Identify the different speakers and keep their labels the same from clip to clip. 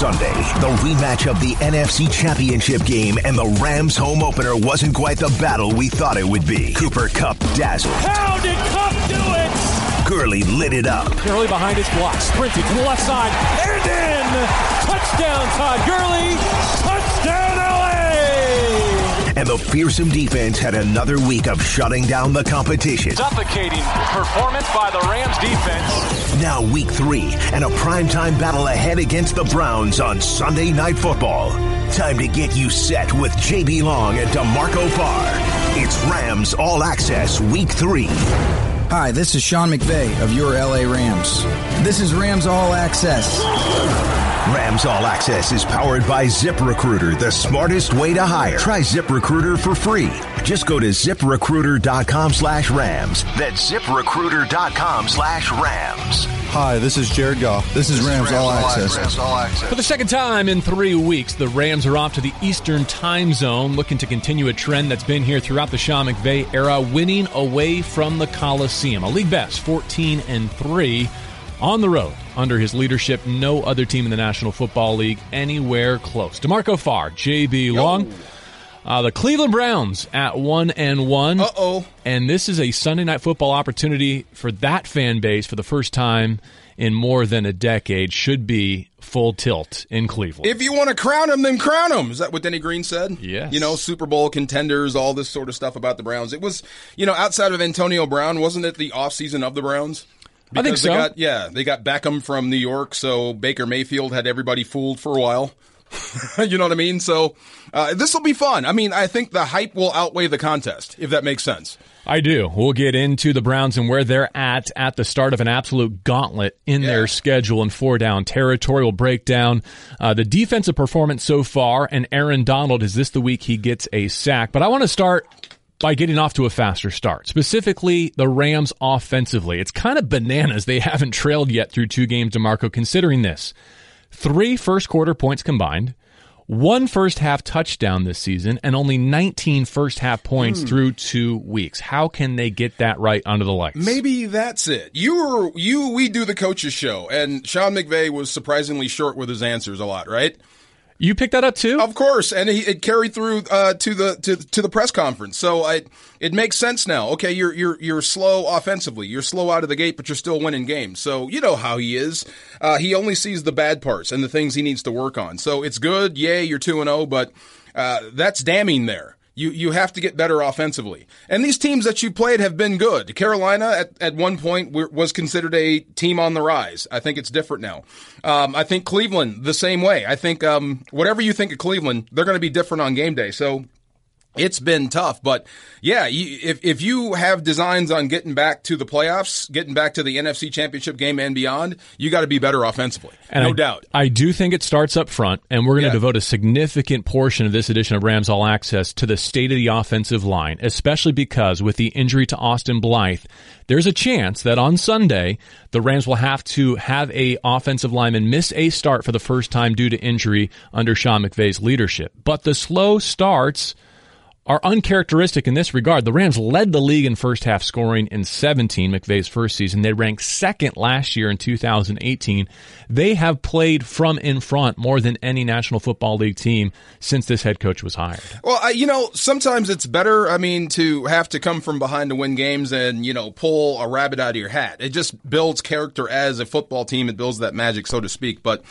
Speaker 1: Sunday, the rematch of the NFC Championship game and the Rams home opener wasn't quite the battle we thought it would be. Cooper Kupp dazzled.
Speaker 2: How did Kupp do it?
Speaker 1: Gurley lit it up.
Speaker 2: Gurley behind his block, sprinting to the left side, and in! Touchdown, Todd Gurley! Touchdown!
Speaker 1: And the fearsome defense had another week of shutting down the competition.
Speaker 3: Suffocating performance by the Rams defense.
Speaker 1: Now week three and a primetime battle ahead against the Browns on Sunday Night Football. Time to get you set with JB Long and DeMarco Farr. It's Rams All Access Week 3.
Speaker 4: Hi, this is Sean McVay of your LA Rams. This is Rams All Access.
Speaker 1: Rams All Access is powered by ZipRecruiter, the smartest way to hire. Try ZipRecruiter for free. Just go to ziprecruiter.com slash Rams. That's ziprecruiter.com slash Rams.
Speaker 5: Hi, this is Jared Goff. This is Rams, All, Access.
Speaker 2: For the second time in three weeks, the Rams are off to the Eastern time zone, looking to continue a trend that's been here throughout the Sean McVay era, winning away from the Coliseum. A league best, 14 and 3 on the road under his leadership. No other team in the National Football League anywhere close. DeMarco Farr, JB Long. Uh, the Cleveland Browns at one and one.
Speaker 6: Uh oh.
Speaker 2: And this is a Sunday night football opportunity for that fan base for the first time in more than a decade. Should be full tilt in Cleveland.
Speaker 6: If you want to crown them, then crown them. Is that what Denny Green said?
Speaker 2: Yes.
Speaker 6: You know, Super Bowl contenders, all this sort of stuff about the Browns. It was, you know, outside of Antonio Brown, wasn't it the offseason of the Browns?
Speaker 2: I think so.
Speaker 6: They got, yeah, they got Beckham from New York, so Baker Mayfield had everybody fooled for a while. you know what I mean? So uh, this will be fun. I mean, I think the hype will outweigh the contest, if that makes sense.
Speaker 2: I do. We'll get into the Browns and where they're at at the start of an absolute gauntlet in
Speaker 6: Yeah.
Speaker 2: their schedule and four down territory. We'll break down uh, the defensive performance so far. And Aaron Donald, is this the week he gets a sack? But I want to start by getting off to a faster start, specifically the Rams offensively. It's kind of bananas they haven't trailed yet through two games, DeMarco, considering this. Three first quarter points combined, one first half touchdown this season, and only 19 first half points hmm. through two weeks. How can they get that right under the lights?
Speaker 6: Maybe that's it. You were you. We do the coaches show, and Sean McVay was surprisingly short with his answers a lot, right?
Speaker 2: You picked that up too?
Speaker 6: Of course, and he, it carried through uh, to the to, to the press conference. So I, it makes sense now. Okay, you're you're you're slow offensively. You're slow out of the gate, but you're still winning games. So you know how he is. Uh, he only sees the bad parts and the things he needs to work on. So it's good. Yay, you're two and zero, but uh, that's damning there. You you have to get better offensively. And these teams that you played have been good. Carolina at, at one point was considered a team on the rise. I think it's different now. Um, I think Cleveland the same way. I think um, whatever you think of Cleveland, they're going to be different on game day. So it's been tough, but yeah, you, if if you have designs on getting back to the playoffs, getting back to the NFC Championship game and beyond, you got to be better offensively,
Speaker 2: And
Speaker 6: no
Speaker 2: I,
Speaker 6: doubt.
Speaker 2: I do think it starts up front, and we're going to
Speaker 6: Yeah.
Speaker 2: devote a significant portion of this edition of Rams All Access to the state of the offensive line, especially because with the injury to Austin Blythe, there's a chance that on Sunday the Rams will have to have a offensive lineman miss a start for the first time due to injury under Sean McVay's leadership. But the slow starts are uncharacteristic in this regard. The Rams led the league in first half scoring in 17, McVay's first season. They ranked second last year in 2018. They have played from in front more than any National Football League team since this head coach was hired.
Speaker 6: Well, I, you know, sometimes it's better. I mean, to have to come from behind to win games and you know pull a rabbit out of your hat. It just builds character as a football team. It builds that magic, so to speak. But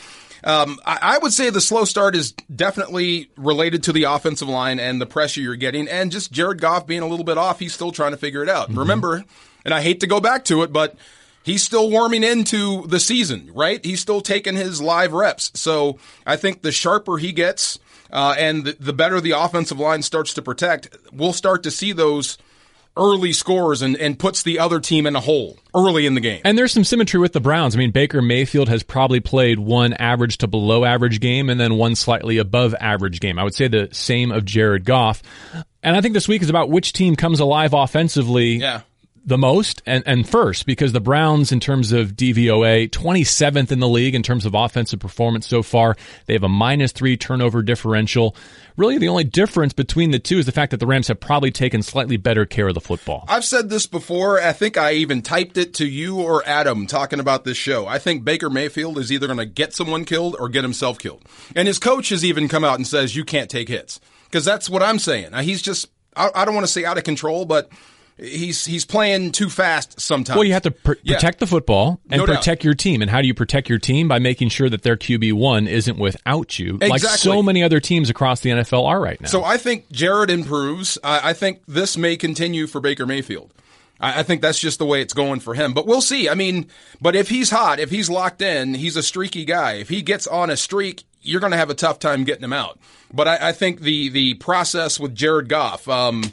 Speaker 6: um, I, I would say the slow start is definitely related to the offensive line and the pressure you're getting, and just Jared Goff being a little bit off. He's still trying to figure it out. Remember, and I hate to go back to it, but. He's still warming into the season, right? He's still taking his live reps. So I think the sharper he gets, uh, and the, the better the offensive line starts to protect, we'll start to see those early scores and, and puts the other team in a hole early in the game.
Speaker 2: And there's some symmetry with the Browns. I mean, Baker Mayfield has probably played one average to below average game and then one slightly above average game. I would say the same of Jared Goff. And I think this week is about which team comes alive offensively
Speaker 6: Yeah.
Speaker 2: The most and, and first because the Browns, in terms of DVOA, 27th in the league in terms of offensive performance so far. They have a minus three turnover differential. Really, the only difference between the two is the fact that the Rams have probably taken slightly better care of the football.
Speaker 6: I've said this before. I think I even typed it to you or Adam talking about this show. I think Baker Mayfield is either going to get someone killed or get himself killed. And his coach has even come out and says, you can't take hits. Because that's what I'm saying. Now, he's just, I, I don't want to say out of control, but he's he's playing too fast sometimes.
Speaker 2: Well, you have to pr-
Speaker 6: Yeah.
Speaker 2: protect the football and
Speaker 6: No doubt.
Speaker 2: protect your team. And how do you protect your team? By making sure that their QB one isn't without you, like so many other teams across the NFL are right now.
Speaker 6: So I think Jared improves. I, I think this may continue for Baker Mayfield. I, I think that's just the way it's going for him. But we'll see. I mean, but if he's hot, if he's locked in, he's a streaky guy. If he gets on a streak, you're going to have a tough time getting him out. But I, I think the the process with Jared Goff, um,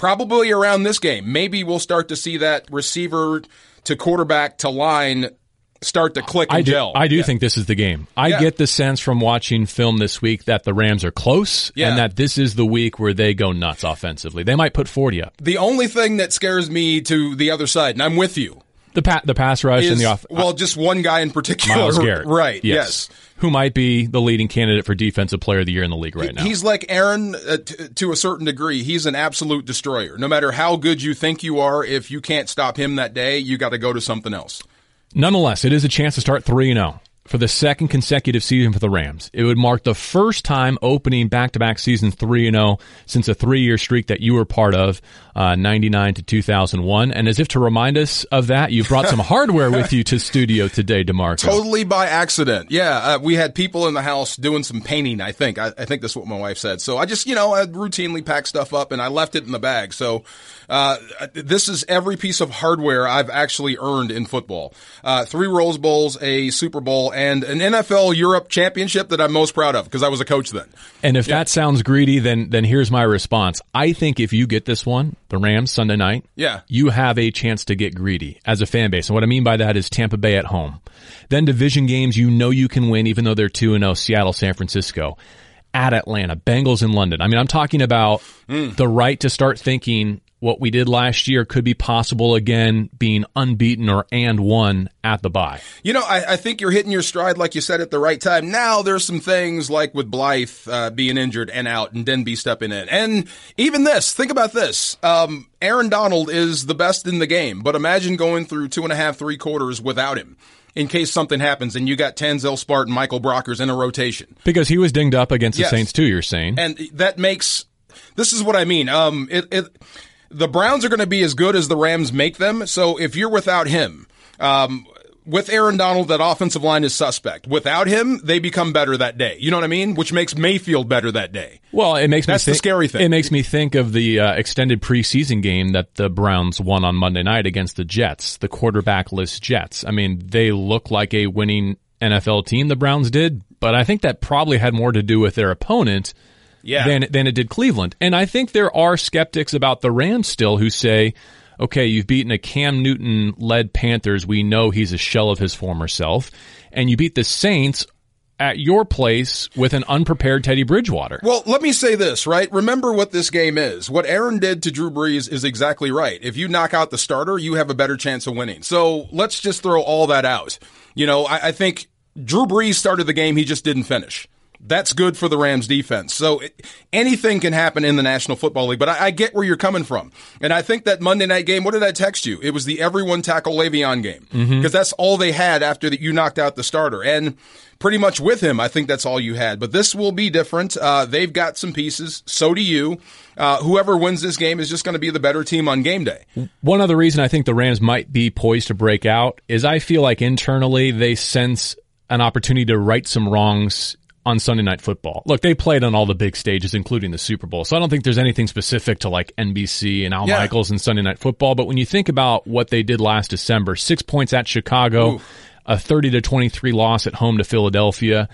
Speaker 6: probably around this game, maybe we'll start to see that receiver to quarterback to line start to click and
Speaker 2: I do,
Speaker 6: gel.
Speaker 2: I do
Speaker 6: Yeah.
Speaker 2: think this is the game. I
Speaker 6: Yeah.
Speaker 2: get the sense from watching film this week that the Rams are close
Speaker 6: Yeah.
Speaker 2: and that this is the week where they go nuts offensively. They might put 40 up.
Speaker 6: the only thing that scares me to the other side, and I'm with you,
Speaker 2: The pa- the pass rush
Speaker 6: is
Speaker 2: and the off
Speaker 6: well, just one guy in particular,
Speaker 2: Myles Garrett.
Speaker 6: right?
Speaker 2: Yes. Who might be the leading candidate for defensive player of the year in the league right now.
Speaker 6: He's like Aaron uh, t- to a certain degree. He's an absolute destroyer. No matter how good you think you are, if you can't stop him that day, you got to go to something else.
Speaker 2: Nonetheless, it is a chance to start 3 0 for the second consecutive season for the Rams. It would mark the first time opening back to back season 3 0 since a three year streak that you were part of, uh, 99 to 2001. And as if to remind us of that, you brought some hardware with you to studio today, DeMarco.
Speaker 6: Totally by accident. Yeah, uh, we had people in the house doing some painting. I think. I, I think that's what my wife said. So I just, you know, I routinely pack stuff up and I left it in the bag. So uh, this is every piece of hardware I've actually earned in football: uh, three Rose Bowls, a Super Bowl, and an NFL Europe championship that I'm most proud of because I was a coach then.
Speaker 2: And if that sounds greedy, then then here's my response. I think if you get this one, the Rams Sunday night,
Speaker 6: Yeah.
Speaker 2: you have a chance to get greedy as a fan base. And what I mean by that is Tampa Bay at home. Then division games you know you can win even though they're 2 and 0 Seattle, San Francisco, at Atlanta, Bengals in London. I mean, I'm talking about mm. the right to start thinking what we did last year could be possible again being unbeaten or and one at the bye.
Speaker 6: You know, I, I think you're hitting your stride, like you said, at the right time. Now, there's some things like with Blythe uh, being injured and out, and Demby stepping in, and even this. Think about this: um, Aaron Donald is the best in the game, but imagine going through two and a half, three quarters without him, in case something happens, and you got Tanzel Spartan, Michael Brockers in a rotation,
Speaker 2: Because he was dinged up against the
Speaker 6: Yes.
Speaker 2: Saints too, you're saying.
Speaker 6: and that makes. This is what I mean. Um, it, it the Browns are going to be as good as the Rams make them. So if you're without him, um, with Aaron Donald, that offensive line is suspect. Without him, they become better that day. You know what I mean? Which makes Mayfield better that day.
Speaker 2: Well, it makes
Speaker 6: That's
Speaker 2: me
Speaker 6: the
Speaker 2: think,
Speaker 6: scary thing.
Speaker 2: It makes me think of the uh, extended preseason game that the Browns won on Monday night against the Jets, the quarterbackless Jets. I mean, they look like a winning NFL team. The Browns did, but I think that probably had more to do with their opponent
Speaker 6: Yeah.
Speaker 2: than than it did Cleveland. And I think there are skeptics about the Rams still who say, okay, you've beaten a Cam Newton led Panthers. We know he's a shell of his former self, and you beat the Saints at your place with an unprepared Teddy Bridgewater.
Speaker 6: Well, let me say this, right? Remember what this game is. What Aaron did to Drew Brees is exactly right. If you knock out the starter, you have a better chance of winning. So let's just throw all that out. You know, I, I think Drew Brees started the game, he just didn't finish. That's good for the Rams defense. So it, anything can happen in the National Football League, but I, I get where you're coming from. And I think that Monday night game, what did I text you? It was the everyone tackle Le'Veon game. Because that's all they had after that you knocked out the starter. And pretty much with him, I think that's all you had. But this will be different. Uh, they've got some pieces. So do you. Uh, whoever wins this game is just going to be the better team on game day.
Speaker 2: One other reason I think the Rams might be poised to break out is I feel like internally they sense an opportunity to right some wrongs on Sunday Night Football. Look, they played on all the big stages, including the Super Bowl. So I don't think there's anything specific to like NBC and Al
Speaker 6: Yeah.
Speaker 2: Michaels and Sunday Night Football. But when you think about what they did last December, six points at Chicago, a 30 to 23 loss at home to Philadelphia.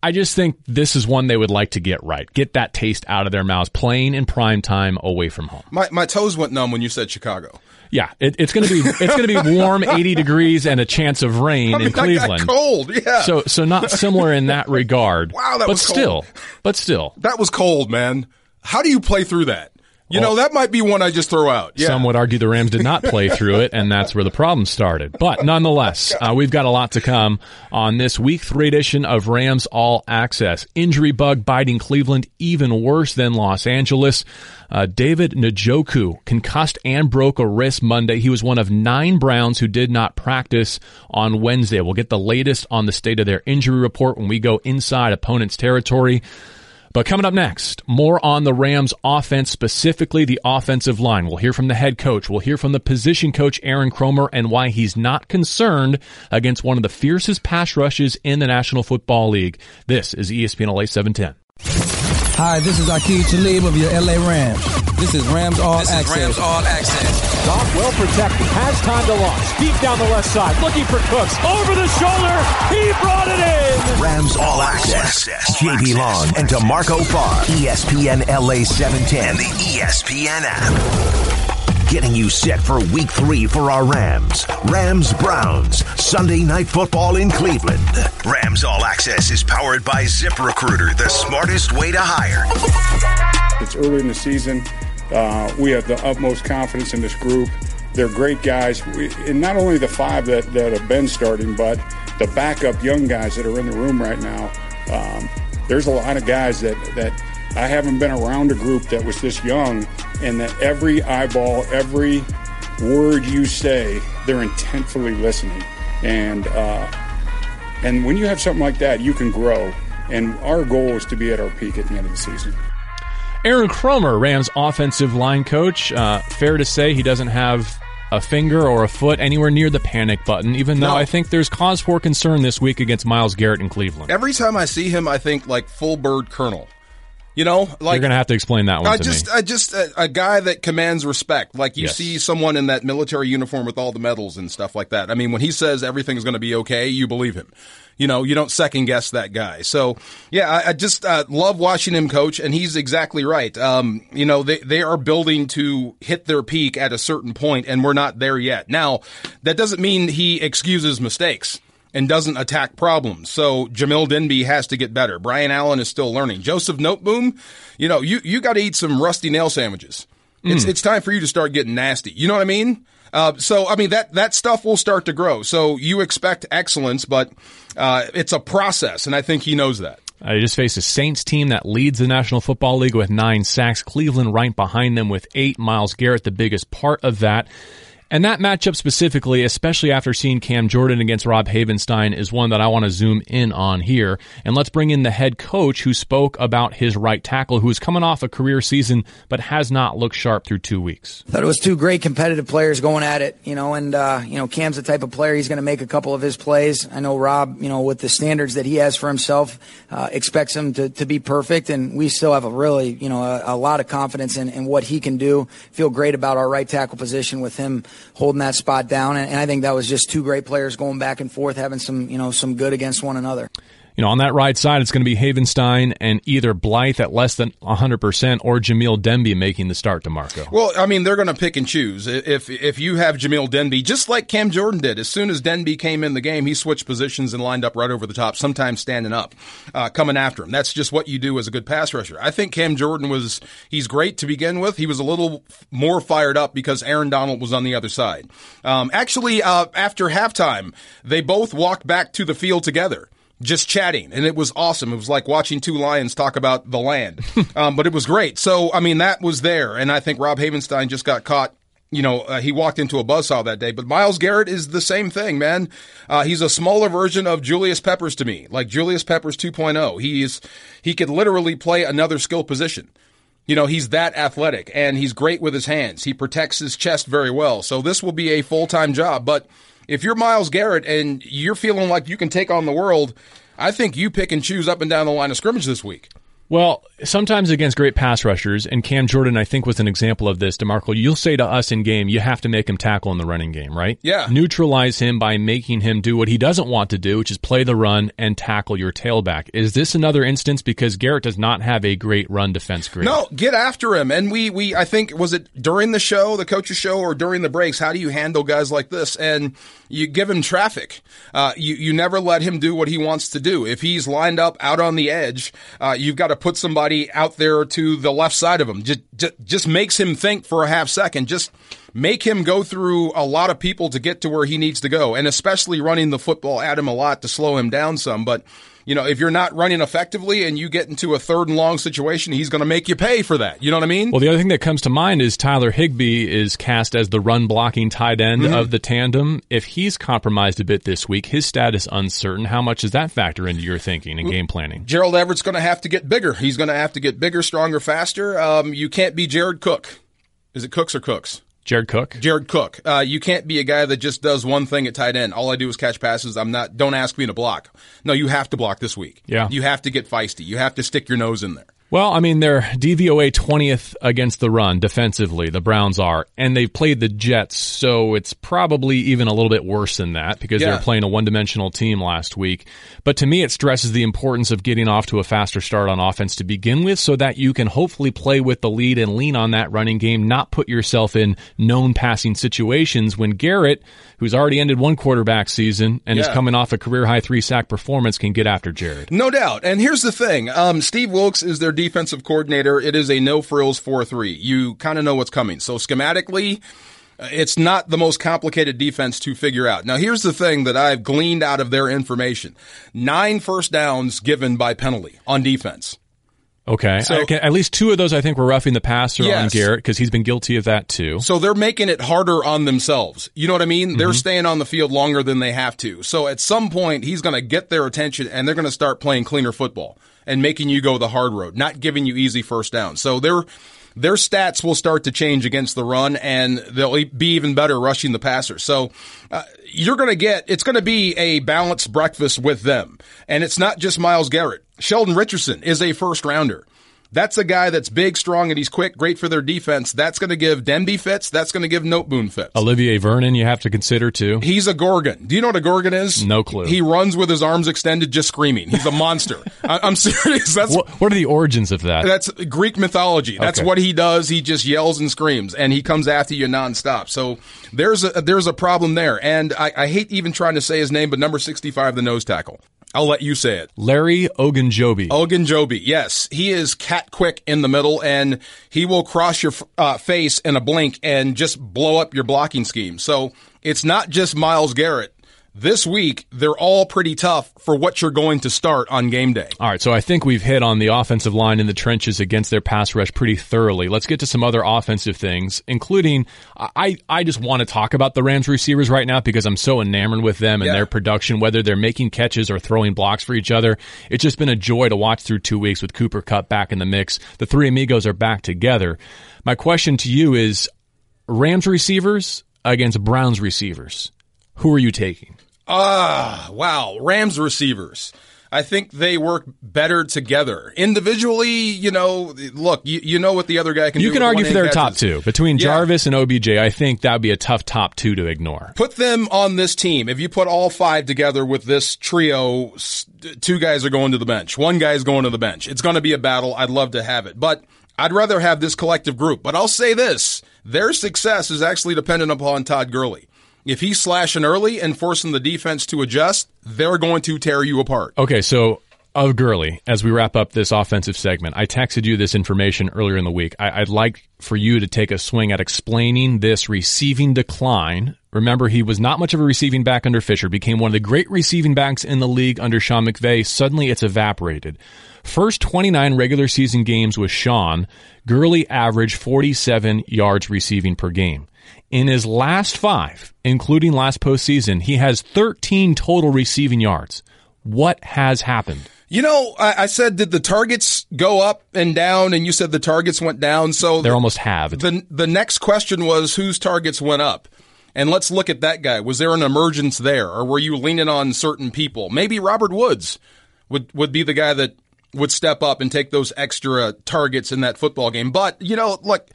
Speaker 2: I just think this is one they would like to get right. Get that taste out of their mouths, playing in prime time away from home.
Speaker 6: My, my toes went numb when you said Chicago.
Speaker 2: Yeah, it, it's going to be it's going to be warm, 80 degrees, and a chance of rain
Speaker 6: I mean,
Speaker 2: in Cleveland.
Speaker 6: cold. Yeah.
Speaker 2: So so not similar in that regard.
Speaker 6: Wow, that
Speaker 2: but
Speaker 6: was
Speaker 2: still,
Speaker 6: cold.
Speaker 2: but still,
Speaker 6: that was cold, man. How do you play through that? You know, that might be one I just throw out. Yeah.
Speaker 2: Some would argue the Rams did not play through it, and that's where the problem started. But nonetheless, uh, we've got a lot to come on this week three edition of Rams All Access. Injury bug biting Cleveland even worse than Los Angeles. Uh, David Njoku concussed and broke a wrist Monday. He was one of nine Browns who did not practice on Wednesday. We'll get the latest on the state of their injury report when we go inside opponent's territory. But coming up next, more on the Rams offense, specifically the offensive line. We'll hear from the head coach. We'll hear from the position coach, Aaron Kromer, and why he's not concerned against one of the fiercest pass rushes in the National Football League. This is ESPN LA 710.
Speaker 4: Hi, this is Aqib Talib of your LA Rams. This is Rams All
Speaker 7: This
Speaker 4: Access.
Speaker 7: is Rams All Access.
Speaker 3: Goff well protected. Has time to launch. Deep down the left side. Looking for Cooks. Over the shoulder. He brought it in.
Speaker 1: Rams All Access. JB Long and DeMarco Farr. ESPN LA 710. And the ESPN app. Getting you set for week three for our Rams. Rams Browns. Sunday night football in Cleveland. Rams All Access is powered by ZipRecruiter, the smartest way to hire.
Speaker 8: It's early in the season. Uh, we have the utmost confidence in this group. They're great guys, we, and not only the five that, that have been starting, but the backup young guys that are in the room right now. Um, there's a lot of guys that, that I haven't been around a group that was this young, and that every eyeball, every word you say, they're intentfully listening. And uh, and when you have something like that, you can grow. And our goal is to be at our peak at the end of the season.
Speaker 2: Aaron Kromer, Rams offensive line coach. Uh, fair to say he doesn't have a finger or a foot anywhere near the panic button, even though
Speaker 6: No.
Speaker 2: I think there's cause for concern this week against Myles Garrett in Cleveland.
Speaker 6: Every time I see him, I think like full bird colonel. You know, like
Speaker 2: You're to have to explain that one
Speaker 6: I
Speaker 2: to
Speaker 6: just,
Speaker 2: me.
Speaker 6: I just a, a guy that commands respect. Like you
Speaker 2: Yes.
Speaker 6: see someone in that military uniform with all the medals and stuff like that. I mean, when he says everything's to be okay, you believe him. You know, you don't second guess that guy. So, yeah, I, I just uh, love watching him coach, and he's exactly right. Um, you know, they they are building to hit their peak at a certain point, and we're not there yet. Now, that doesn't mean he excuses mistakes and doesn't attack problems. So Jamil Demby has to get better. Brian Allen is still learning. Joseph Noteboom, you know, you, you got to eat some rusty nail sandwiches. It's, it's time for you to start getting nasty. You know what I mean? Uh, so, I mean, that, that stuff will start to grow. So you expect excellence, but, uh, it's a process. And I think he knows that.
Speaker 2: I just faced a Saints team that leads the National Football League with nine sacks. Cleveland right behind them with eight. Myles Garrett, the biggest part of that. And that matchup specifically, especially after seeing Cam Jordan against Rob Havenstein, is one that I want to zoom in on here. And let's bring in the head coach who spoke about his right tackle, who is coming off a career season but has not looked sharp through two weeks.
Speaker 4: Thought it was two great competitive players going at it, you know, and, uh, you know, Cam's the type of player he's going to make a couple of his plays. I know Rob, you know, with the standards that he has for himself, uh, expects him to, to be perfect, and we still have a really, you know, a, a lot of confidence in, in what he can do. Feel great about our right tackle position with him holding that spot down, and, and I think that was just two great players going back and forth, having some, you know, some good against one another.
Speaker 2: You know, on that right side, it's going to be Havenstein and either Blythe at less than 100% or Jamil Demby making the start DeMarco.
Speaker 6: Well, I mean, they're going to pick and choose. If if you have Jamil Demby, just like Cam Jordan did, as soon as Demby came in the game, he switched positions and lined up right over the top, sometimes standing up, uh, coming after him. That's just what you do as a good pass rusher. I think Cam Jordan was he's great to begin with. He was a little more fired up because Aaron Donald was on the other side. Um, actually, uh, after halftime, they both walked back to the field together just chatting, and it was awesome. It was like watching two lions talk about the land, um, but it was great. So, I mean, that was there, and I think Rob Havenstein just got caught. You know, uh, he walked into a buzzsaw that day, but Myles Garrett is the same thing, man. Uh, he's a smaller version of Julius Peppers to me, like Julius Peppers 2.0. He's, he could literally play another skill position. You know, he's that athletic and he's great with his hands. He protects his chest very well. So this will be a full-time job, but if you're Myles Garrett and you're feeling like you can take on the world, I think you pick and choose up and down the line of scrimmage this week.
Speaker 2: Well, sometimes against great pass rushers, and Cam Jordan, I think, was an example of this. DeMarco, you'll say to us in game, you have to make him tackle in the running game, right?
Speaker 6: Yeah.
Speaker 2: Neutralize him by making him do what he doesn't want to do, which is play the run and tackle your tailback. Is this another instance because Garrett does not have a great run defense grade?
Speaker 6: No, get after him. And we, we, I think, was it during the show, the coach's show, or during the breaks? How do you handle guys like this? And you give him traffic. Uh, you, you never let him do what he wants to do. If he's lined up out on the edge, uh, you've got to put somebody out there to the left side of him. Just, just, just makes him think for a half second. Just make him go through a lot of people to get to where he needs to go. And especially running the football at him a lot to slow him down some. But you know, if you're not running effectively and you get into a third and long situation, he's going to make you pay for that. You know what I mean?
Speaker 2: Well, the other thing that comes to mind is Tyler Higbee is cast as the run blocking tight end mm-hmm. of the tandem. If he's compromised a bit this week, his status uncertain. How much does that factor into your thinking and game planning?
Speaker 6: Gerald Everett's going to have to get bigger. He's going to have to get bigger, stronger, faster. Um, you can't be Jared Cook. Is it Cooks or Cooks?
Speaker 2: Jared Cook.
Speaker 6: Jared Cook. Uh, you can't be a guy that just does one thing at tight end. All I do is catch passes. I'm not. Don't ask me to block. No, you have to block this week.
Speaker 2: Yeah.
Speaker 6: You have to get feisty. You have to stick your nose in there.
Speaker 2: Well, I mean, they're DVOA 20th against the run defensively, the Browns are, and they've played the Jets, so it's probably even a little bit worse than that because yeah. they were playing a one dimensional team last week. But to me, it stresses the importance of getting off to a faster start on offense to begin with so that you can hopefully play with the lead and lean on that running game, not put yourself in known passing situations when Garrett, who's already ended one quarterback season and yeah. is coming off a career high three sack performance, can get after Jared.
Speaker 6: No doubt. And here's the thing um, Steve Wilks is their defensive coordinator, it is a no frills 4 3. You kind of know what's coming. So schematically, uh, it's not the most complicated defense to figure out. Now, here's the thing that I've gleaned out of their information nine first downs given by penalty on defense.
Speaker 2: Okay. So, at least two of those, I think, were roughing the passer yes. on Garrett because he's been guilty of that too.
Speaker 6: So they're making it harder on themselves. You know what I mean? Mm-hmm. They're staying on the field longer than they have to. So at some point, he's going to get their attention and they're going to start playing cleaner football and making you go the hard road, not giving you easy first downs. So their their stats will start to change against the run, and they'll be even better rushing the passer. So uh, you're going to get it's going to be a balanced breakfast with them, and it's not just Myles Garrett. Sheldon Richardson is a first rounder. That's a guy that's big, strong, and he's quick, great for their defense. That's going to give Demby fits. That's going to give Noteboom fits.
Speaker 2: Olivier Vernon, you have to consider too.
Speaker 6: He's a Gorgon. Do you know what a Gorgon is?
Speaker 2: No clue.
Speaker 6: He runs with his arms extended, just screaming. He's a monster. I, am serious. That's
Speaker 2: what, what, are the origins of that?
Speaker 6: That's Greek mythology. That's okay. what he does. He just yells and screams, and he comes after you nonstop. So there's a there's a problem there. And I, I hate even trying to say his name, but number 65, the nose tackle. I'll let you say it.
Speaker 2: Larry Ogunjobi.
Speaker 6: Ogunjobi, yes. He is cat quick in the middle and he will cross your uh, face in a blink and just blow up your blocking scheme. So it's not just Myles Garrett this week, they're all pretty tough for what you're going to start on game day.
Speaker 2: All right, so I think we've hit on the offensive line in the trenches against their pass rush pretty thoroughly. Let's get to some other offensive things, including I, I just want to talk about the Rams receivers right now because I'm so enamored with them and yeah. their production, whether they're making catches or throwing blocks for each other. It's just been a joy to watch through two weeks with Cooper Kupp back in the mix. The three amigos are back together. My question to you is Rams receivers against Browns receivers. Who are you taking?
Speaker 6: Ah, wow. Rams receivers. I think they work better together. Individually, you know, look, you, you know what the other guy can
Speaker 2: you
Speaker 6: do.
Speaker 2: You can argue for their
Speaker 6: catches.
Speaker 2: top two. Between yeah. Jarvis and OBJ, I think that would be a tough top two to ignore.
Speaker 6: Put them on this team. If you put all five together with this trio, two guys are going to the bench. One guy is going to the bench. It's going to be a battle. I'd love to have it. But I'd rather have this collective group. But I'll say this. Their success is actually dependent upon Todd Gurley. If he's slashing early and forcing the defense to adjust, they're going to tear you apart.
Speaker 2: Okay, so of Gurley, as we wrap up this offensive segment, I texted you this information earlier in the week. I, would like for you to take a swing at explaining this receiving decline. Remember, he was not much of a receiving back under Fisher, became one of the great receiving backs in the league under Sean McVay. Suddenly, it's evaporated. First 29 regular season games with Sean, Gurley averaged 47 yards receiving per game. In his last five, including last postseason, he has 13 total receiving yards. What has happened?
Speaker 6: You know, I, I, said, did the targets go up and down? And you said the targets went down. So
Speaker 2: they're the, almost halved.
Speaker 6: The, the next question was whose targets went up? And let's look at that guy. Was there an emergence there, or were you leaning on certain people? Maybe Robert Woods would, would be the guy that would step up and take those extra targets in that football game. But, you know, look,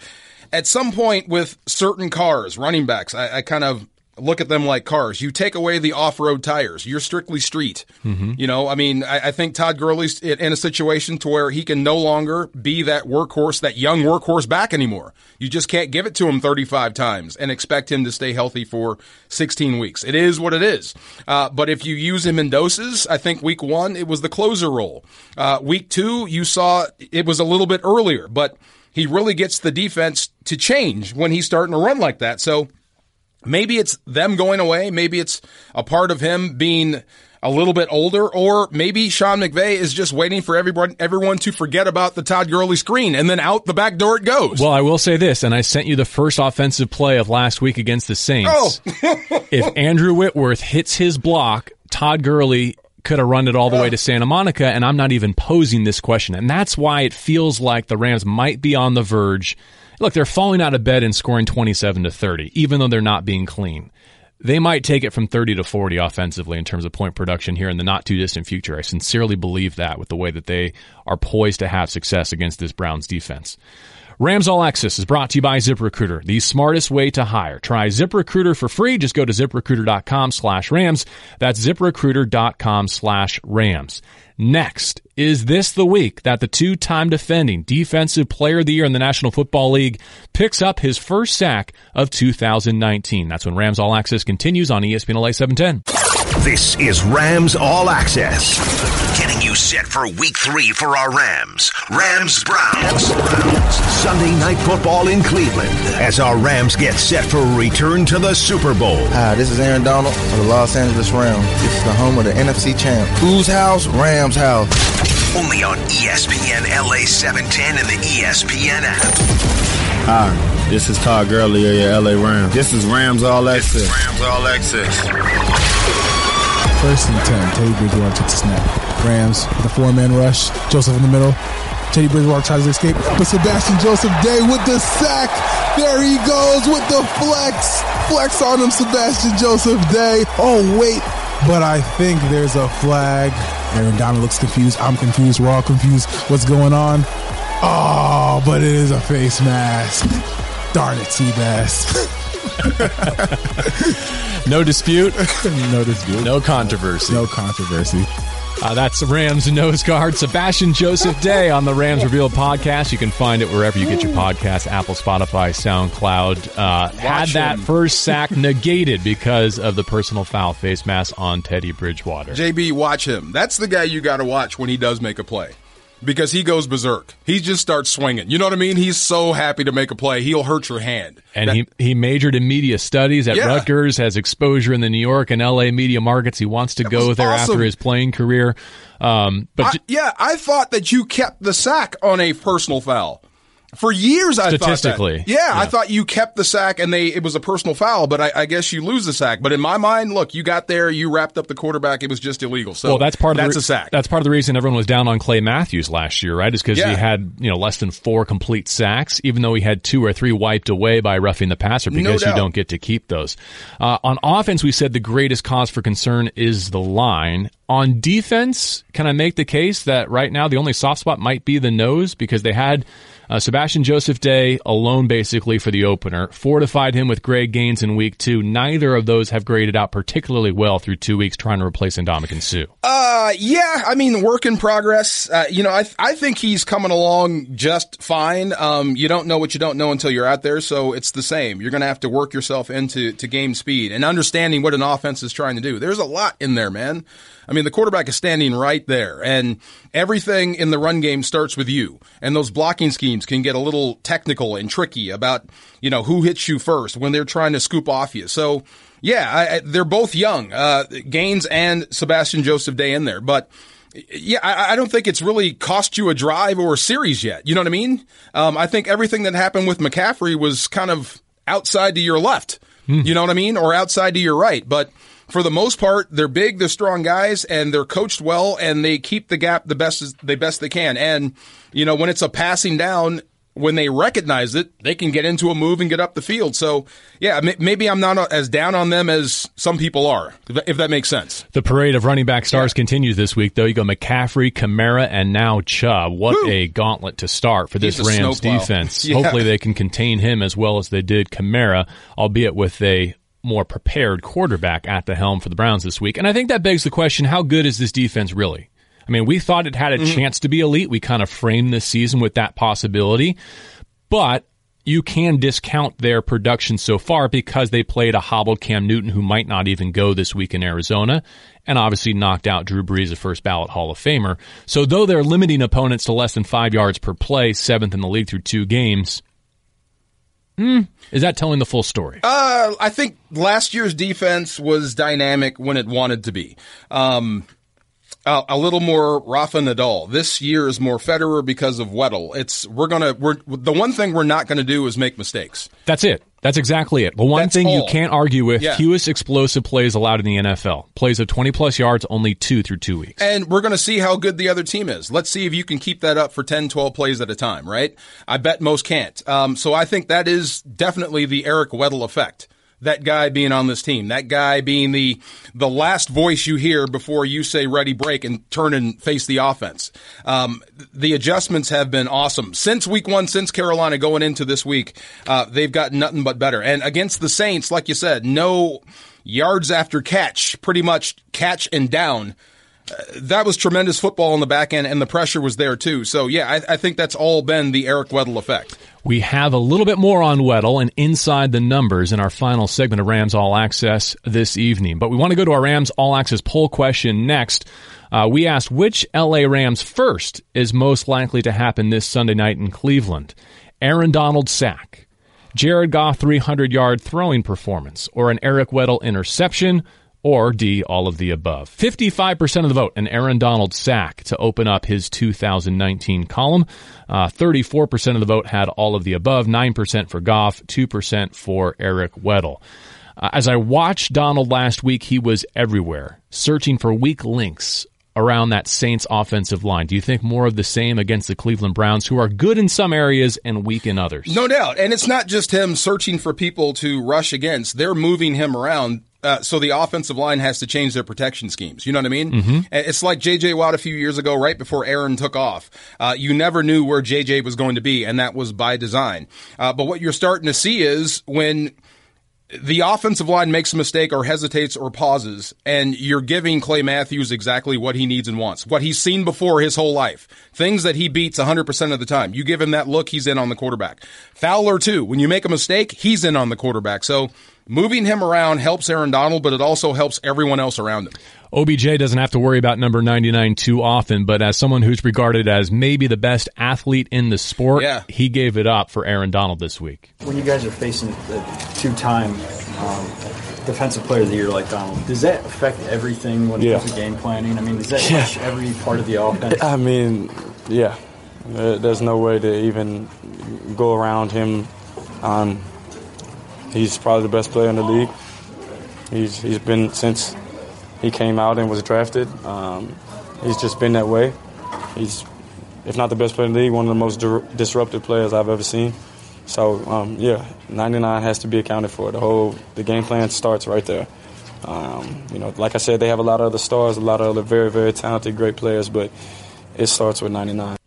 Speaker 6: at some point with certain cars, running backs, I, I kind of look at them like cars. You take away the off-road tires. You're strictly street.
Speaker 2: Mm-hmm.
Speaker 6: You know, I mean, I, I think Todd Gurley's in in a situation to where he can no longer be that workhorse, that young workhorse back anymore. You just can't give it to him 35 times and expect him to stay healthy for 16 weeks. It is what it is. Uh, but if you use him in doses, I think week one, it was the closer role. Uh, week two, you saw it was a little bit earlier, but he really gets the defense to change when he's starting to run like that. So, Maybe it's them going away. Maybe it's a part of him being a little bit older, or maybe Sean McVay is just waiting for everyone everyone to forget about the Todd Gurley screen, and then out the back door it goes.
Speaker 2: Well, I will say this, and I sent you the first offensive play of last week against the Saints.
Speaker 6: Oh.
Speaker 2: if Andrew Whitworth hits his block, Todd Gurley could have run it all the way to Santa Monica, and I'm not even posing this question. And that's why it feels like the Rams might be on the verge. Look, they're falling out of bed and scoring 27 to 30, even though they're not being clean. They might take it from 30 to 40 offensively in terms of point production here in the not too distant future. I sincerely believe that with the way that they are poised to have success against this Browns defense. Rams All Access is brought to you by ZipRecruiter, the smartest way to hire. Try ZipRecruiter for free. Just go to ziprecruiter.com slash Rams. That's ziprecruiter.com slash Rams. Next, is this the week that the two-time defending defensive player of the year in the National Football League picks up his first sack of 2019? That's when Rams All Access continues on ESPN LA 710.
Speaker 1: This is Rams All Access. Getting you set for week three for our Rams. Rams Browns. Sunday night football in Cleveland as our Rams get set for a return to the Super Bowl.
Speaker 7: Hi, this is Aaron Donald of the Los Angeles Rams. This is the home of the NFC champ. Whose house? Rams house.
Speaker 1: Only on ESPN LA 710 and the ESPN app.
Speaker 9: Hi, this is Todd Gurley of your LA Rams. This is Rams All Access.
Speaker 10: Rams All Access.
Speaker 11: First and 10, Teddy Bridgewater took the snap. Rams with a four-man rush. Joseph in the middle. Teddy Bridgewater tries to escape, but Sebastian Joseph Day with the sack. There he goes with the flex. Flex on him, Sebastian Joseph Day. Oh, wait. But I think there's a flag. Aaron Donald looks confused. I'm confused. We're all confused. What's going on? Oh, but it is a face mask. Darn it, Seabass.
Speaker 2: No dispute,
Speaker 11: no dispute.
Speaker 2: no controversy.
Speaker 11: No controversy.
Speaker 2: Uh, that's Rams nose guard Sebastian Joseph Day on the Rams Revealed podcast. You can find it wherever you get your podcasts, Apple, Spotify, SoundCloud. Uh, had that first sack negated because of the personal foul face mask on Teddy Bridgewater.
Speaker 6: JB, watch him. That's the guy you got to watch when he does make a play. Because he goes berserk. He just starts swinging. You know what I mean? He's so happy to make a play. He'll hurt your hand.
Speaker 2: And
Speaker 6: That-
Speaker 2: he, he majored in media studies at
Speaker 6: Yeah.
Speaker 2: Rutgers, has exposure in the New York and LA media markets. He wants to go there
Speaker 6: awesome.
Speaker 2: after his playing career. Um, but
Speaker 6: I- yeah, I thought that you kept the sack on a personal foul. For years, I thought that.
Speaker 2: Statistically,
Speaker 6: Yeah, I thought you kept the sack and they it was a personal foul, but I, I guess you lose the sack. But in my mind, look, you got there, you wrapped up the quarterback, it was just illegal. So
Speaker 2: well, that's part of
Speaker 6: that's
Speaker 2: the,
Speaker 6: a sack.
Speaker 2: That's part of the reason everyone was down on Clay Matthews last year, right? Is because he had you know less than four complete sacks, even though he had two or three wiped away by roughing the passer because you don't get to keep those. Uh, on offense, we said the greatest cause for concern is the line. On defense, can I make the case that right now the only soft spot might be the nose because they had. Uh, Sebastian Joseph Day alone basically for the opener, fortified him with Greg Gaines in week two. Neither of those have graded out particularly well through two weeks trying to replace Ndamukong Suh.
Speaker 6: Uh, yeah, I mean, work in progress. Uh, you know, I I think he's coming along just fine. Um, you don't know what you don't know until you're out there, so it's the same. You're going to have to work yourself into to game speed and understanding what an offense is trying to do. There's a lot in there, man. I mean, the quarterback is standing right there, and everything in the run game starts with you. And those blocking schemes can get a little technical and tricky about you know who hits you first when they're trying to scoop off you. So. Yeah, I, I, they're both young, uh, Gaines and Sebastian Joseph Day in there, but yeah, I, I don't think it's really cost you a drive or a series yet. You know what I mean? Um, I think everything that happened with McCaffrey was kind of outside to your left. You know what I mean? Or outside to your right. But for the most part, they're big, they're strong guys, and they're coached well, and they keep the gap the best as, the best they can. And you know, when it's a passing down, when they recognize it, they can get into a move and get up the field. So, yeah, maybe I'm not uh, as down on them as some people are, if that- makes sense.
Speaker 2: The parade of running back stars continues this week, though. You go McCaffrey, Kamara, and now Chubb. What
Speaker 6: Woo.
Speaker 2: a gauntlet to start for this Rams defense.
Speaker 6: Yeah.
Speaker 2: Hopefully, they can contain him as well as they did Kamara, albeit with a more prepared quarterback at the helm for the Browns this week. And I think that begs the question how good is this defense really? I mean, we thought it had a mm-hmm. chance to be elite. We kind of framed this season with that possibility. But you can discount their production so far because they played a hobbled Cam Newton who might not even go this week in Arizona and obviously knocked out Drew Brees, a first ballot Hall of Famer. So though they're limiting opponents to less than five yards per play, seventh in the league through two games, hmm, is that telling the full story?
Speaker 6: Uh, I think last year's defense was dynamic when it wanted to be. Um, uh, a little more Rafa Nadal. This year is more Federer because of Weddle. It's we're gonna we're the one thing we're not gonna do is make mistakes.
Speaker 2: That's it. That's exactly it. The one That's thing all. you can't argue with: yeah. fewest explosive plays allowed in the NFL. Plays of twenty plus yards, only two through two weeks.
Speaker 6: And we're gonna see how good the other team is. Let's see if you can keep that up for 10, 12 plays at a time. Right? I bet most can't. Um, so I think that is definitely the Eric Weddle effect that guy being on this team, that guy being the the last voice you hear before you say ready break and turn and face the offense. Um, the adjustments have been awesome since week one, since Carolina going into this week. Uh, they've gotten nothing but better. And against the Saints, like you said, no yards after catch, pretty much catch and down. Uh, that was tremendous football on the back end, and the pressure was there too. So, yeah, I, I think that's all been the Eric Weddle effect.
Speaker 2: We have a little bit more on Weddle and inside the numbers in our final segment of Rams All Access this evening. But we want to go to our Rams All Access poll question next. Uh, we asked which LA Rams first is most likely to happen this Sunday night in Cleveland. Aaron Donald sack, Jared Goff 300 yard throwing performance, or an Eric Weddle interception or D, all of the above. 55% of the vote, an Aaron Donald sack to open up his 2019 column. Uh, 34% of the vote had all of the above, 9% for Goff, 2% for Eric Weddle. Uh, as I watched Donald last week, he was everywhere, searching for weak links around that Saints offensive line. Do you think more of the same against the Cleveland Browns, who are good in some areas and weak in others?
Speaker 6: No doubt. And it's not just him searching for people to rush against, they're moving him around uh, so the offensive line has to change their protection schemes. You know what I mean? Mm-hmm. It's like J.J. Watt a few years ago, right before Aaron took off. Uh, you never knew where J.J. was going to be, and that was by design. Uh, but what you're starting to see is when the offensive line makes a mistake or hesitates or pauses, and you're giving Clay Matthews exactly what he needs and wants, what he's seen before his whole life, things that he beats 100% of the time. You give him that look, he's in on the quarterback. Fowler, too. When you make a mistake, he's in on the quarterback. So moving him around helps Aaron Donald, but it also helps everyone else around him.
Speaker 2: OBJ doesn't have to worry about number 99 too often, but as someone who's regarded as maybe the best athlete in the sport, yeah. he gave it up for Aaron Donald this week.
Speaker 12: When you guys are facing a two time um, defensive player of the year like Donald, does that affect everything when it yeah. comes to game planning? I mean, does that yeah. every part of the offense?
Speaker 13: I mean, yeah. There's no way to even go around him. Um, he's probably the best player in the league. He's he's been since he came out and was drafted. Um, he's just been that way. He's if not the best player in the league, one of the most disruptive players I've ever seen. So um, yeah, 99 has to be accounted for. The whole the game plan starts right there. Um, you know, like I said, they have a lot of other stars, a lot of other very very talented, great players, but it starts with 99.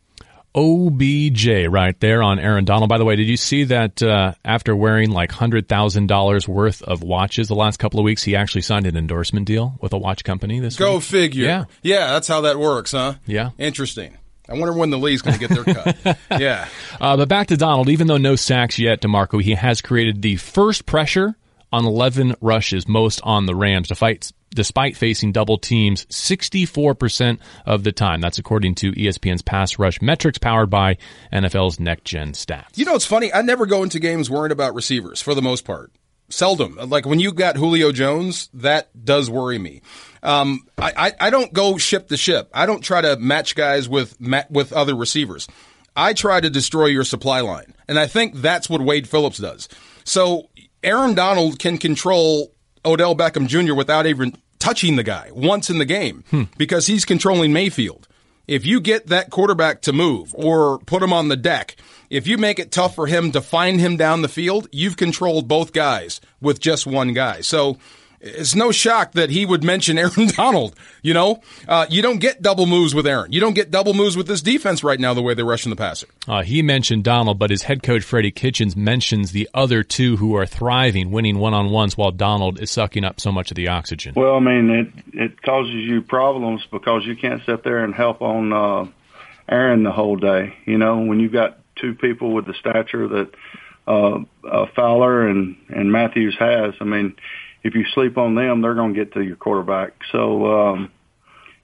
Speaker 2: OBJ right there on Aaron Donald. By the way, did you see that uh, after wearing like $100,000 worth of watches the last couple of weeks, he actually signed an endorsement deal with a watch company this week?
Speaker 6: Go
Speaker 2: week?
Speaker 6: figure.
Speaker 2: Yeah.
Speaker 6: Yeah, that's how that works, huh?
Speaker 2: Yeah.
Speaker 6: Interesting. I wonder when the league's going to get their cut. yeah.
Speaker 2: Uh, but back to Donald. Even though no sacks yet, DeMarco, he has created the first pressure on 11 rushes, most on the Rams, to fight despite facing double teams 64% of the time. That's according to ESPN's pass rush metrics powered by NFL's next gen stats.
Speaker 6: You know, it's funny. I never go into games worrying about receivers for the most part. Seldom. Like when you got Julio Jones, that does worry me. Um, I, I, I don't go ship to ship. I don't try to match guys with with other receivers. I try to destroy your supply line. And I think that's what Wade Phillips does. So Aaron Donald can control Odell Beckham Jr. without even touching the guy once in the game hmm. because he's controlling Mayfield. If you get that quarterback to move or put him on the deck, if you make it tough for him to find him down the field, you've controlled both guys with just one guy. So it's no shock that he would mention Aaron Donald. You know, uh, you don't get double moves with Aaron. You don't get double moves with this defense right now. The way they're rushing the passer.
Speaker 2: Uh, he mentioned Donald, but his head coach Freddie Kitchens mentions the other two who are thriving, winning one on ones, while Donald is sucking up so much of the oxygen.
Speaker 14: Well, I mean, it it causes you problems because you can't sit there and help on uh, Aaron the whole day. You know, when you've got two people with the stature that uh, uh, Fowler and and Matthews has, I mean if you sleep on them, they're going to get to your quarterback. So, um,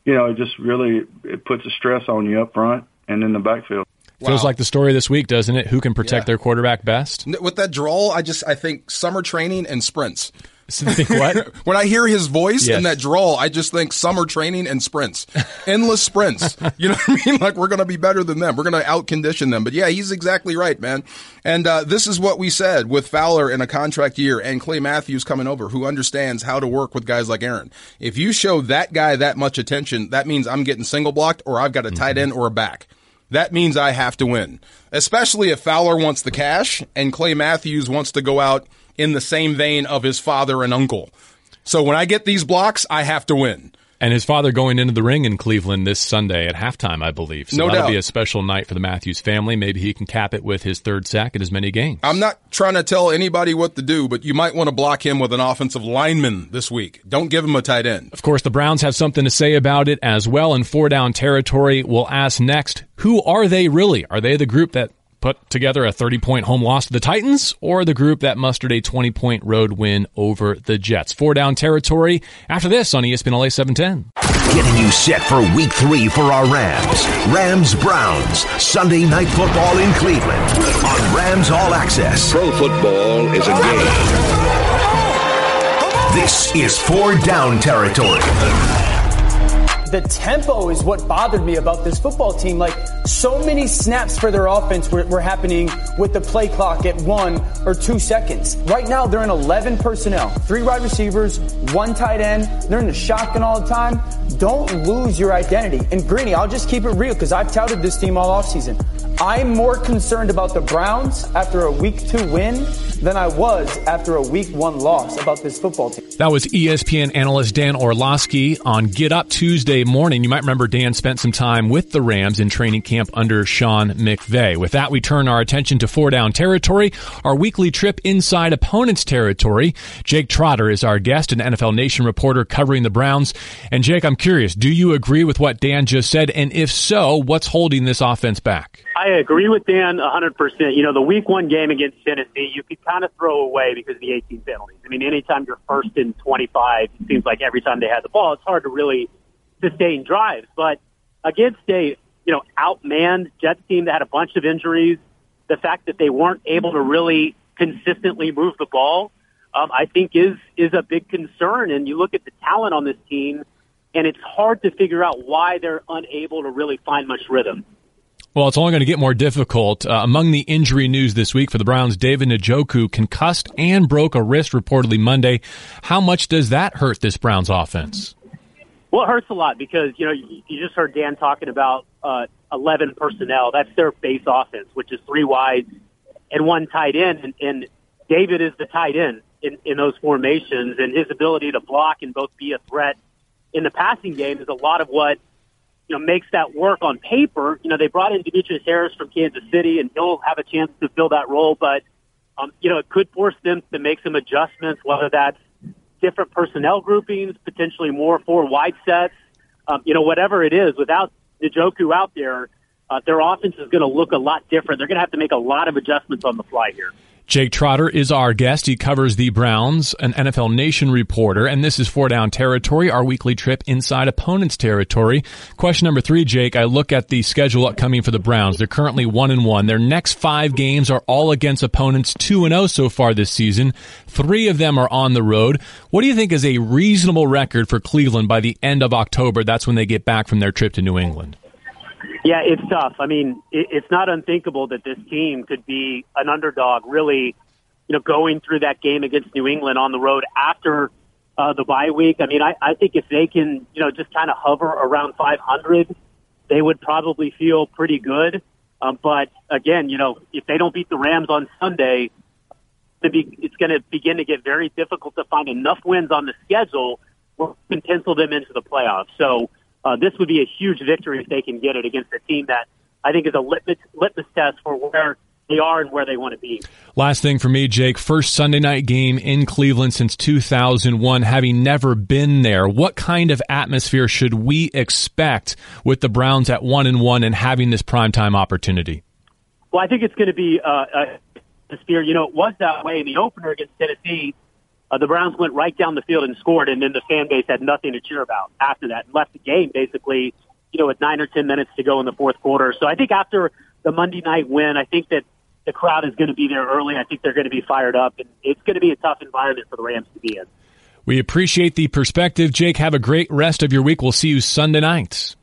Speaker 14: you know, it just really it puts a stress on you up front and in the backfield.
Speaker 2: Wow. Feels like the story this week, doesn't it? Who can protect yeah. their quarterback best?
Speaker 6: With that drawl, I just I think summer training and sprints.
Speaker 2: what?
Speaker 6: when I hear his voice yes. and that drawl, I just think summer training and sprints, endless sprints. You know what I mean? Like we're going to be better than them. We're going to outcondition them. But yeah, he's exactly right, man. And uh, this is what we said with Fowler in a contract year and Clay Matthews coming over, who understands how to work with guys like Aaron. If you show that guy that much attention, that means I'm getting single blocked or I've got a mm-hmm. tight end or a back. That means I have to win, especially if Fowler wants the cash and Clay Matthews wants to go out in the same vein of his father and uncle. So when I get these blocks, I have to win.
Speaker 2: And his father going into the ring in Cleveland this Sunday at halftime, I believe. So
Speaker 6: no
Speaker 2: that'll
Speaker 6: doubt.
Speaker 2: be a special night for the Matthews family. Maybe he can cap it with his third sack in as many games.
Speaker 6: I'm not trying to tell anybody what to do, but you might want to block him with an offensive lineman this week. Don't give him a tight end.
Speaker 2: Of course, the Browns have something to say about it as well in four down territory. We'll ask next, who are they really? Are they the group that put together a 30 point home loss to the Titans or the group that mustered a 20 point road win over the Jets. Four down territory after this on ESPN LA 710.
Speaker 1: Getting you set for week three for our Rams. Rams Browns, Sunday night football in Cleveland on Rams All Access.
Speaker 10: Pro football is a game.
Speaker 1: This is four down territory
Speaker 15: the tempo is what bothered me about this football team. Like so many snaps for their offense were, were, happening with the play clock at one or two seconds. Right now, they're in 11 personnel, three wide receivers, one tight end. They're in the shotgun all the time. Don't lose your identity. And Greeny, I'll just keep it real because I've touted this team all offseason. I'm more concerned about the Browns after a week two win than I was after a week one loss about this football team.
Speaker 2: That was ESPN analyst Dan Orlovsky on Get Up Tuesday morning. You might remember Dan spent some time with the Rams in training camp under Sean McVay. With that, we turn our attention to four down territory, our weekly trip inside opponent's territory. Jake Trotter is our guest, an NFL Nation reporter covering the Browns. And Jake, I'm curious, do you agree with what Dan just said? And if so, what's holding this offense back?
Speaker 16: I agree with Dan 100%. You know, the week one game against Tennessee, you could kind of throw away because of the 18 penalties. I mean, anytime you're first and 25, it seems like every time they had the ball, it's hard to really sustain drives. But against a, you know, outmanned Jets team that had a bunch of injuries, the fact that they weren't able to really consistently move the ball, um, I think is, is a big concern. And you look at the talent on this team, and it's hard to figure out why they're unable to really find much rhythm.
Speaker 2: Well, it's only going to get more difficult. Uh, among the injury news this week for the Browns, David Njoku concussed and broke a wrist reportedly Monday. How much does that hurt this Browns offense?
Speaker 16: Well, it hurts a lot because, you know, you, you just heard Dan talking about uh, 11 personnel. That's their base offense, which is three wide and one tight end. And, and David is the tight end in, in those formations, and his ability to block and both be a threat in the passing game is a lot of what – you know, makes that work on paper. You know, they brought in Demetrius Harris from Kansas City, and he'll have a chance to fill that role. But, um, you know, it could force them to make some adjustments, whether that's different personnel groupings, potentially more four wide sets, um, you know, whatever it is. Without Njoku out there, uh, their offense is going to look a lot different. They're going to have to make a lot of adjustments on the fly here.
Speaker 2: Jake Trotter is our guest. He covers the Browns, an NFL Nation reporter, and this is Four Down Territory, our weekly trip inside opponents' territory. Question number three, Jake. I look at the schedule upcoming for the Browns. They're currently one and one. Their next five games are all against opponents two and zero oh so far this season. Three of them are on the road. What do you think is a reasonable record for Cleveland by the end of October? That's when they get back from their trip to New England.
Speaker 16: Yeah, it's tough. I mean, it, it's not unthinkable that this team could be an underdog, really, you know, going through that game against New England on the road after uh, the bye week. I mean, I, I think if they can, you know, just kind of hover around 500, they would probably feel pretty good. Um, but again, you know, if they don't beat the Rams on Sunday, it's going to begin to get very difficult to find enough wins on the schedule where we can pencil them into the playoffs. So uh, this would be a huge victory if they can get it against a team that I think is a litmus, litmus test for where they are and where they want to be.
Speaker 2: Last thing for me, Jake. First Sunday night game in Cleveland since 2001. Having never been there, what kind of atmosphere should we expect with the Browns at one and one and having this primetime opportunity?
Speaker 16: Well, I think it's going to be uh, a atmosphere. You know, it was that way in the opener against Tennessee. Uh, the Browns went right down the field and scored, and then the fan base had nothing to cheer about after that and left the game basically, you know, with nine or ten minutes to go in the fourth quarter. So I think after the Monday night win, I think that the crowd is going to be there early. I think they're going to be fired up, and it's going to be a tough environment for the Rams to be in.
Speaker 2: We appreciate the perspective, Jake. Have a great rest of your week. We'll see you Sunday night.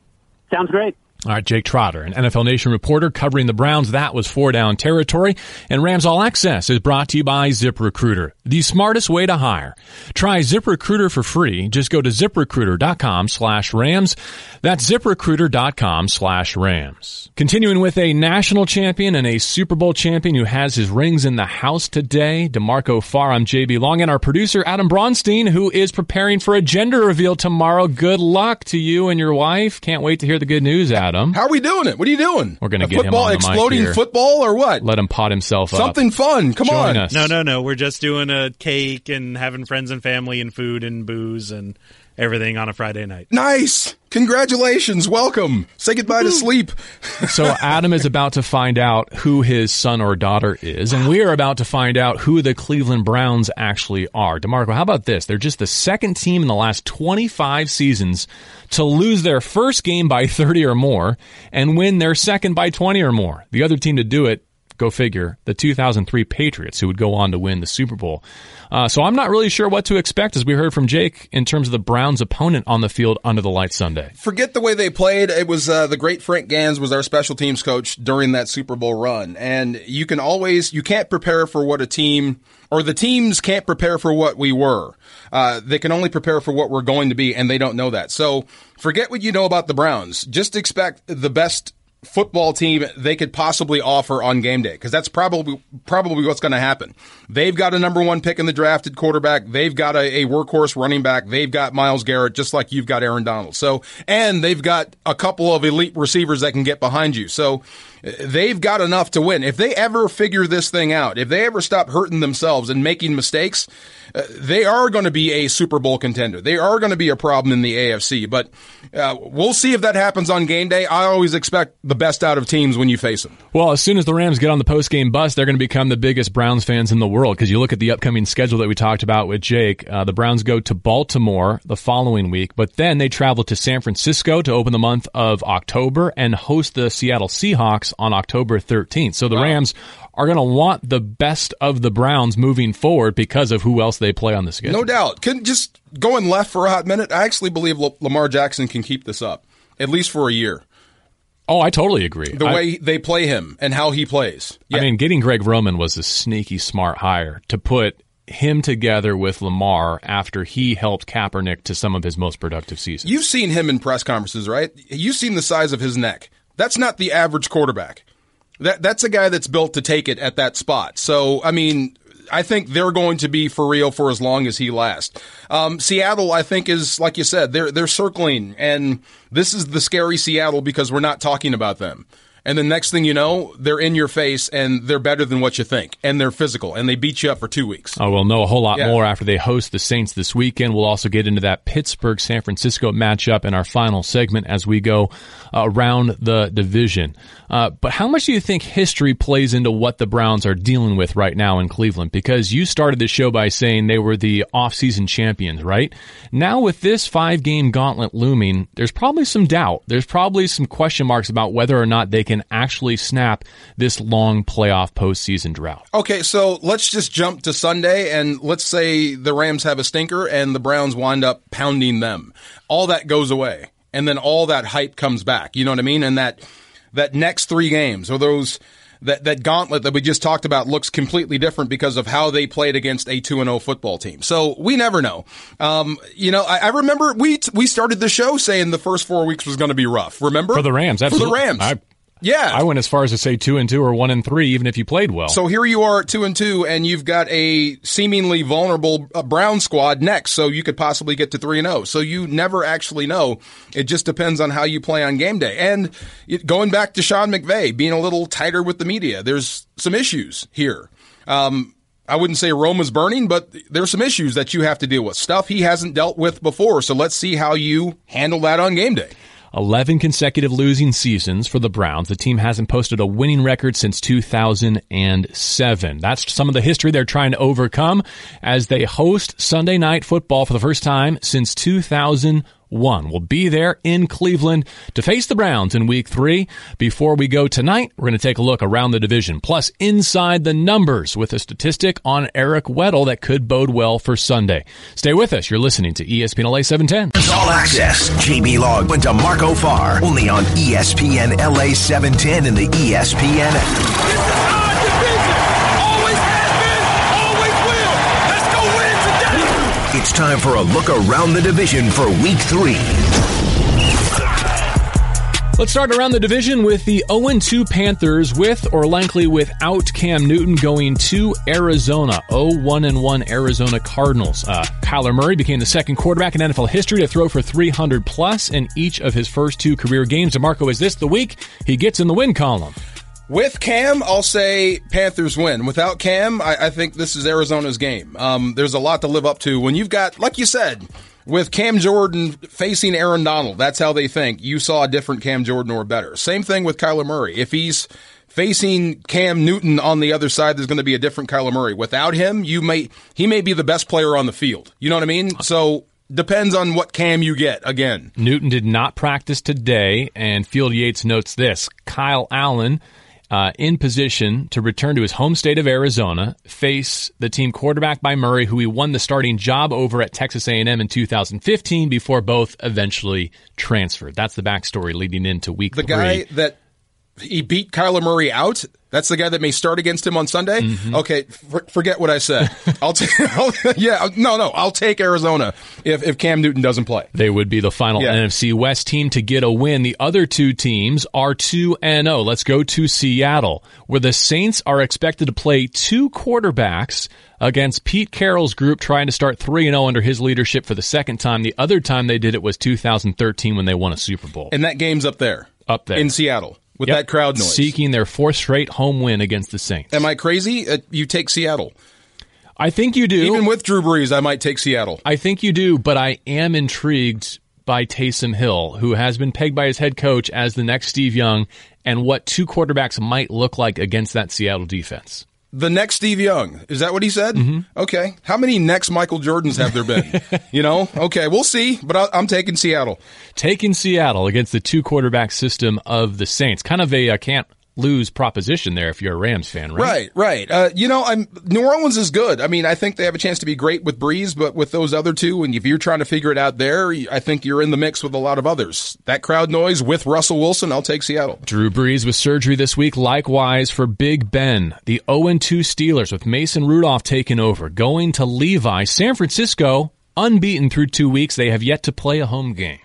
Speaker 16: Sounds great.
Speaker 2: All right, Jake Trotter, an NFL Nation reporter covering the Browns. That was four down territory. And Rams All Access is brought to you by ZipRecruiter, the smartest way to hire. Try ZipRecruiter for free. Just go to ziprecruiter.com slash Rams. That's ziprecruiter.com slash Rams. Continuing with a national champion and a Super Bowl champion who has his rings in the house today, DeMarco Farr. I'm JB Long and our producer, Adam Bronstein, who is preparing for a gender reveal tomorrow. Good luck to you and your wife. Can't wait to hear the good news, Adam. Adam.
Speaker 6: How are we doing it? What are you doing?
Speaker 2: We're going to get
Speaker 6: football,
Speaker 2: him on
Speaker 6: exploding
Speaker 2: mic
Speaker 6: football or what?
Speaker 2: Let him pot himself
Speaker 6: Something
Speaker 2: up.
Speaker 6: Something fun. Come
Speaker 2: Join
Speaker 6: on.
Speaker 2: Us.
Speaker 17: No, no, no. We're just doing a cake and having friends and family and food and booze and everything on a Friday night.
Speaker 6: Nice. Congratulations. Welcome. Say goodbye to sleep.
Speaker 2: so Adam is about to find out who his son or daughter is, and we are about to find out who the Cleveland Browns actually are. DeMarco, how about this? They're just the second team in the last 25 seasons to lose their first game by 30 or more and win their second by 20 or more. The other team to do it Go figure. The 2003 Patriots, who would go on to win the Super Bowl. Uh, so I'm not really sure what to expect, as we heard from Jake, in terms of the Browns' opponent on the field under the lights Sunday.
Speaker 6: Forget the way they played. It was uh, the great Frank Gansz was our special teams coach during that Super Bowl run, and you can always you can't prepare for what a team or the teams can't prepare for what we were. Uh, they can only prepare for what we're going to be, and they don't know that. So forget what you know about the Browns. Just expect the best football team they could possibly offer on game day because that's probably probably what's going to happen. They've got a number one pick in the drafted quarterback. They've got a, a, workhorse running back. They've got Myles Garrett, just like you've got Aaron Donald. So, and they've got a couple of elite receivers that can get behind you. So, they've got enough to win. If they ever figure this thing out, if they ever stop hurting themselves and making mistakes, uh, they are going to be a Super Bowl contender. They are going to be a problem in the AFC, but uh, we'll see if that happens on game day. I always expect the best out of teams when you face them.
Speaker 2: Well, as soon as the Rams get on the post game bus, they're going to become the biggest Browns fans in the world because you look at the upcoming schedule that we talked about with Jake. Uh, the Browns go to Baltimore the following week, but then they travel to San Francisco to open the month of October and host the Seattle Seahawks on October 13th. So the wow. Rams are going to want the best of the Browns moving forward because of who else they play on the schedule.
Speaker 6: No doubt. Can just going left for a hot minute. I actually believe Lamar Jackson can keep this up at least for a year.
Speaker 2: Oh, I totally agree.
Speaker 6: The
Speaker 2: I,
Speaker 6: way they play him and how he plays.
Speaker 2: Yeah. I mean, getting Greg Roman was a sneaky smart hire to put him together with Lamar after he helped Kaepernick to some of his most productive seasons.
Speaker 6: You've seen him in press conferences, right? You've seen the size of his neck. That's not the average quarterback. That that's a guy that's built to take it at that spot. So I mean, I think they're going to be for real for as long as he lasts. Um, Seattle, I think, is like you said, they're they're circling, and this is the scary Seattle because we're not talking about them. And the next thing you know, they're in your face and they're better than what you think. And they're physical and they beat you up for two weeks.
Speaker 2: Oh, we'll know a whole lot yeah. more after they host the Saints this weekend. We'll also get into that Pittsburgh San Francisco matchup in our final segment as we go uh, around the division. Uh, but how much do you think history plays into what the Browns are dealing with right now in Cleveland? Because you started the show by saying they were the offseason champions, right? Now with this five game gauntlet looming, there's probably some doubt. There's probably some question marks about whether or not they can actually snap this long playoff postseason drought.
Speaker 6: Okay, so let's just jump to Sunday and let's say the Rams have a stinker and the Browns wind up pounding them. All that goes away. And then all that hype comes back. You know what I mean? And that that next three games or those that that gauntlet that we just talked about looks completely different because of how they played against a two and zero football team. So we never know. Um, you know, I, I, remember we we started the show saying the first four weeks was going to be rough. Remember
Speaker 2: for the Rams, absolutely.
Speaker 6: for the Rams.
Speaker 2: I-
Speaker 6: Yeah.
Speaker 2: I went as far as to say two and two or one and three, even if you played well.
Speaker 6: So here you are at two and two, and you've got a seemingly vulnerable uh, Brown squad next, so you could possibly get to three and zero. So you never actually know. It just depends on how you play on game day. And it, going back to Sean McVay being a little tighter with the media, there's some issues here. Um, I wouldn't say Rome is burning, but there's some issues that you have to deal with. Stuff he hasn't dealt with before. So let's see how you handle that on game day.
Speaker 2: 11 consecutive losing seasons for the Browns. The team hasn't posted a winning record since 2007. That's some of the history they're trying to overcome as they host Sunday night football for the first time since 2000- 1 will be there in Cleveland to face the Browns in week 3. Before we go tonight, we're going to take a look around the division, plus inside the numbers with a statistic on Eric Weddle that could bode well for Sunday. Stay with us. You're listening to ESPN LA 710.
Speaker 1: It's all access. JB Long went to Marco Farr, only on ESPN LA 710 in the ESPN app. Time for a look around the division for week three.
Speaker 2: Let's start around the division with the 0-2 Panthers with or likely without Cam Newton going to Arizona. 0-1-1 Arizona Cardinals. Uh, Kyler Murray became the second quarterback in NFL history to throw for 300 plus in each of his first two career games. DeMarco, is this the week he gets in the win column?
Speaker 6: With Cam, I'll say Panthers win. Without Cam, I, I think this is Arizona's game. Um, there's a lot to live up to when you've got, like you said, with Cam Jordan facing Aaron Donald. That's how they think. You saw a different Cam Jordan or better. Same thing with Kyler Murray. If he's facing Cam Newton on the other side, there's going to be a different Kyler Murray. Without him, you may he may be the best player on the field. You know what I mean? So depends on what cam you get again.
Speaker 2: Newton did not practice today, and Field Yates notes this: Kyle Allen uh, in position to return to his home state of Arizona, face the team quarterback by Murray, who he won the starting job over at Texas A&M in 2015 before both eventually transferred. That's the backstory leading into week
Speaker 6: the
Speaker 2: three.
Speaker 6: guy that he beat Kyler Murray out. That's the guy that may start against him on Sunday.
Speaker 2: Mm-hmm.
Speaker 6: Okay, for, forget what I said. I'll take. yeah, no, no, I'll take Arizona if, if Cam Newton doesn't play.
Speaker 2: They would be the final
Speaker 6: Yeah.
Speaker 2: NFC West team to get a win. The other two teams are 2 and 0. Let's go to Seattle, where the Saints are expected to play two quarterbacks against Pete Carroll's group trying to start 3 and 0 under his leadership for the second time. The other time they did it was 2013 when they won a Super Bowl.
Speaker 6: And that game's up there,
Speaker 2: Up there.
Speaker 6: in Seattle, with
Speaker 2: Yep.
Speaker 6: that crowd noise.
Speaker 2: Seeking their fourth straight home win against the Saints.
Speaker 6: Am I crazy? Uh, you take Seattle.
Speaker 2: I think you do.
Speaker 6: Even with Drew Brees, I might take Seattle.
Speaker 2: I think you do, but I am intrigued by Taysom Hill, who has been pegged by his head coach as the next Steve Young, and what two quarterbacks might look like against that Seattle defense.
Speaker 6: The next Steve Young. Is that what he said?
Speaker 2: Mm-hmm.
Speaker 6: Okay. How many next Michael Jordans have there been? you know? Okay, we'll see, but I, I'm taking Seattle.
Speaker 2: Taking Seattle against the two quarterback system of the Saints. Kind of a uh, can't lose proposition there if you're a Rams fan, right?
Speaker 6: Right, right. Uh, you know, I'm New Orleans is good. I mean, I think they have a chance to be great with Brees, but with those other two, and if you're trying to figure it out there, I think you're in the mix with a lot of others. That crowd noise with Russell Wilson, I'll take Seattle.
Speaker 2: Drew Brees with surgery this week. Likewise for Big Ben. The 0-2 Steelers with Mason Rudolph taking over. Going to Levi. San Francisco, unbeaten through two weeks. They have yet to play a home game.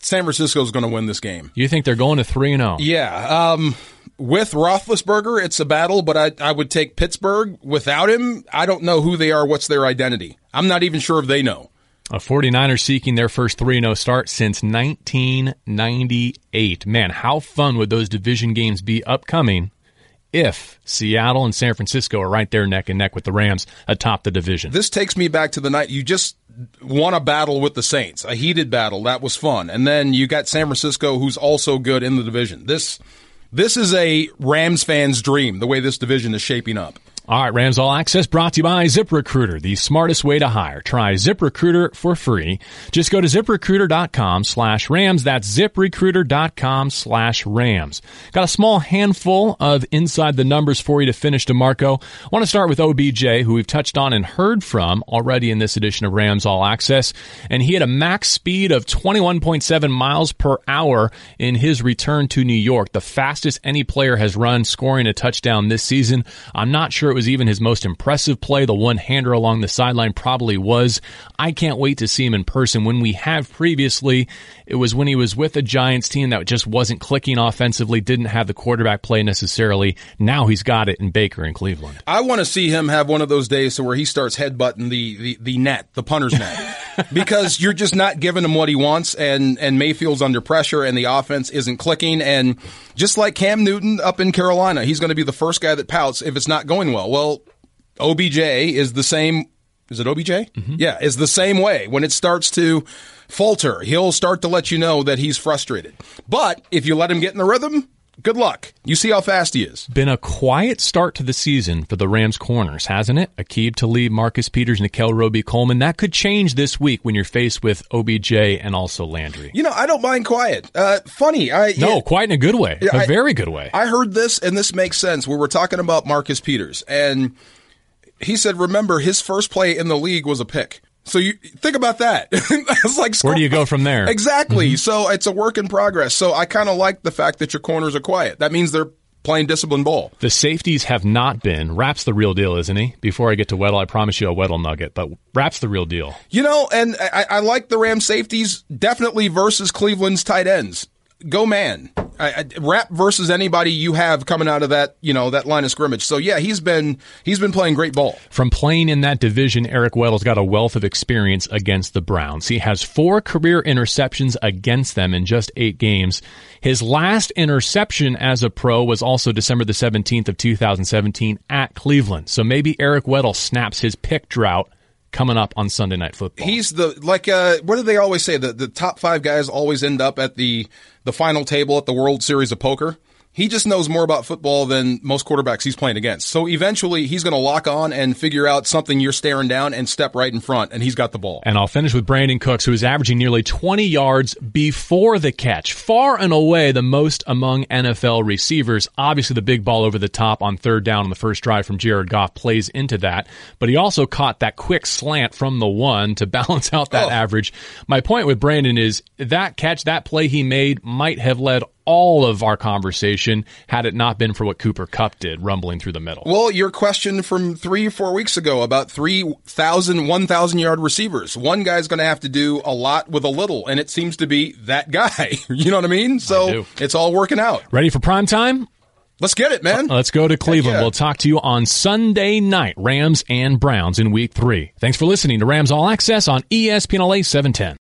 Speaker 6: San Francisco's going to win this game.
Speaker 2: You think they're going to 3 and oh? 0?
Speaker 6: Yeah. Um, with Roethlisberger, it's a battle, but I, I would take Pittsburgh. Without him, I don't know who they are. What's their identity? I'm not even sure if they know.
Speaker 2: A 49er seeking their first 3 0 start since 1998. Man, how fun would those division games be upcoming if Seattle and San Francisco are right there neck and neck with the Rams atop the division?
Speaker 6: This takes me back to the night you just won a battle with the Saints, a heated battle. That was fun. And then you got San Francisco, who's also good in the division. This. This is a Rams fan's dream, the way this division is shaping up.
Speaker 2: All right, Rams All Access brought to you by ZipRecruiter, the smartest way to hire. Try ZipRecruiter for free. Just go to ziprecruiter.com slash Rams. That's ziprecruiter.com slash Rams. Got a small handful of inside the numbers for you to finish, DeMarco. I want to start with OBJ, who we've touched on and heard from already in this edition of Rams All Access. And he had a max speed of 21.7 miles per hour in his return to New York, the fastest any player has run scoring a touchdown this season. I'm not sure was even his most impressive play. The one hander along the sideline probably was. I can't wait to see him in person. When we have previously, it was when he was with a Giants team that just wasn't clicking offensively, didn't have the quarterback play necessarily. Now he's got it in Baker in Cleveland.
Speaker 6: I want to see him have one of those days to where he starts headbutting the, the, the net, the punter's net, because you're just not giving him what he wants, and, and Mayfield's under pressure, and the offense isn't clicking. And just like Cam Newton up in Carolina, he's going to be the first guy that pouts if it's not going well. Well, OBJ is the same. Is it OBJ? Mm-hmm. Yeah, is the same way. When it starts to falter, he'll start to let you know that he's frustrated. But if you let him get in the rhythm, good luck. You see how fast he is.
Speaker 2: Been a quiet start to the season for the Rams corners, hasn't it? Aqib Talib, Marcus Peters, Nickell Robey-Coleman. That could change this week when you're faced with OBJ and also Landry.
Speaker 6: You know, I don't mind quiet. Uh, funny. I
Speaker 2: No, yeah, quiet in a good way. A very good way.
Speaker 6: I heard this and this makes sense. Where We were talking about Marcus Peters and he said, remember, his first play in the league was a pick. So you think about that. it's like
Speaker 2: where do you go from there?
Speaker 6: Exactly. Mm-hmm. So it's a work in progress. So I kind of like the fact that your corners are quiet. That means they're playing disciplined ball.
Speaker 2: The safeties have not been. Rapp's the real deal, isn't he? Before I get to Weddle, I promise you a Weddle nugget, but Rapp's the real deal.
Speaker 6: You know, and I, I like the Ram safeties definitely versus Cleveland's tight ends go man. Rapp versus anybody you have coming out of that, you know, that line of scrimmage. So yeah, he's been he's been playing great ball.
Speaker 2: From playing in that division, Eric Weddle's got a wealth of experience against the Browns. He has four career interceptions against them in just eight games. His last interception as a pro was also December the 17th of 2017 at Cleveland. So maybe Eric Weddle snaps his pick drought coming up on Sunday Night Football.
Speaker 6: He's the like uh, what do they always say? The the top five guys always end up at the the final table at the World Series of Poker he just knows more about football than most quarterbacks he's playing against. So eventually he's going to lock on and figure out something you're staring down and step right in front, and he's got the ball.
Speaker 2: And I'll finish with Brandin Cooks, who is averaging nearly 20 yards before the catch, far and away the most among NFL receivers. Obviously, the big ball over the top on third down on the first drive from Jared Goff plays into that, but he also caught that quick slant from the one to balance out that oh. average. My point with Brandin is that catch, that play he made might have led all of our conversation had it not been for what Cooper Kupp did rumbling through the middle.
Speaker 6: Well, your question from three, four weeks ago about 3,000, 1,000 yard receivers. One guy's going to have to do a lot with a little, and it seems to be that guy. you know what I mean? So I it's all working out.
Speaker 2: Ready for prime time?
Speaker 6: Let's get it, man.
Speaker 2: Let's go to Cleveland. Yeah. We'll talk to you on Sunday night, Rams and Browns in week three. Thanks for listening to Rams All Access on ESPN LA 710.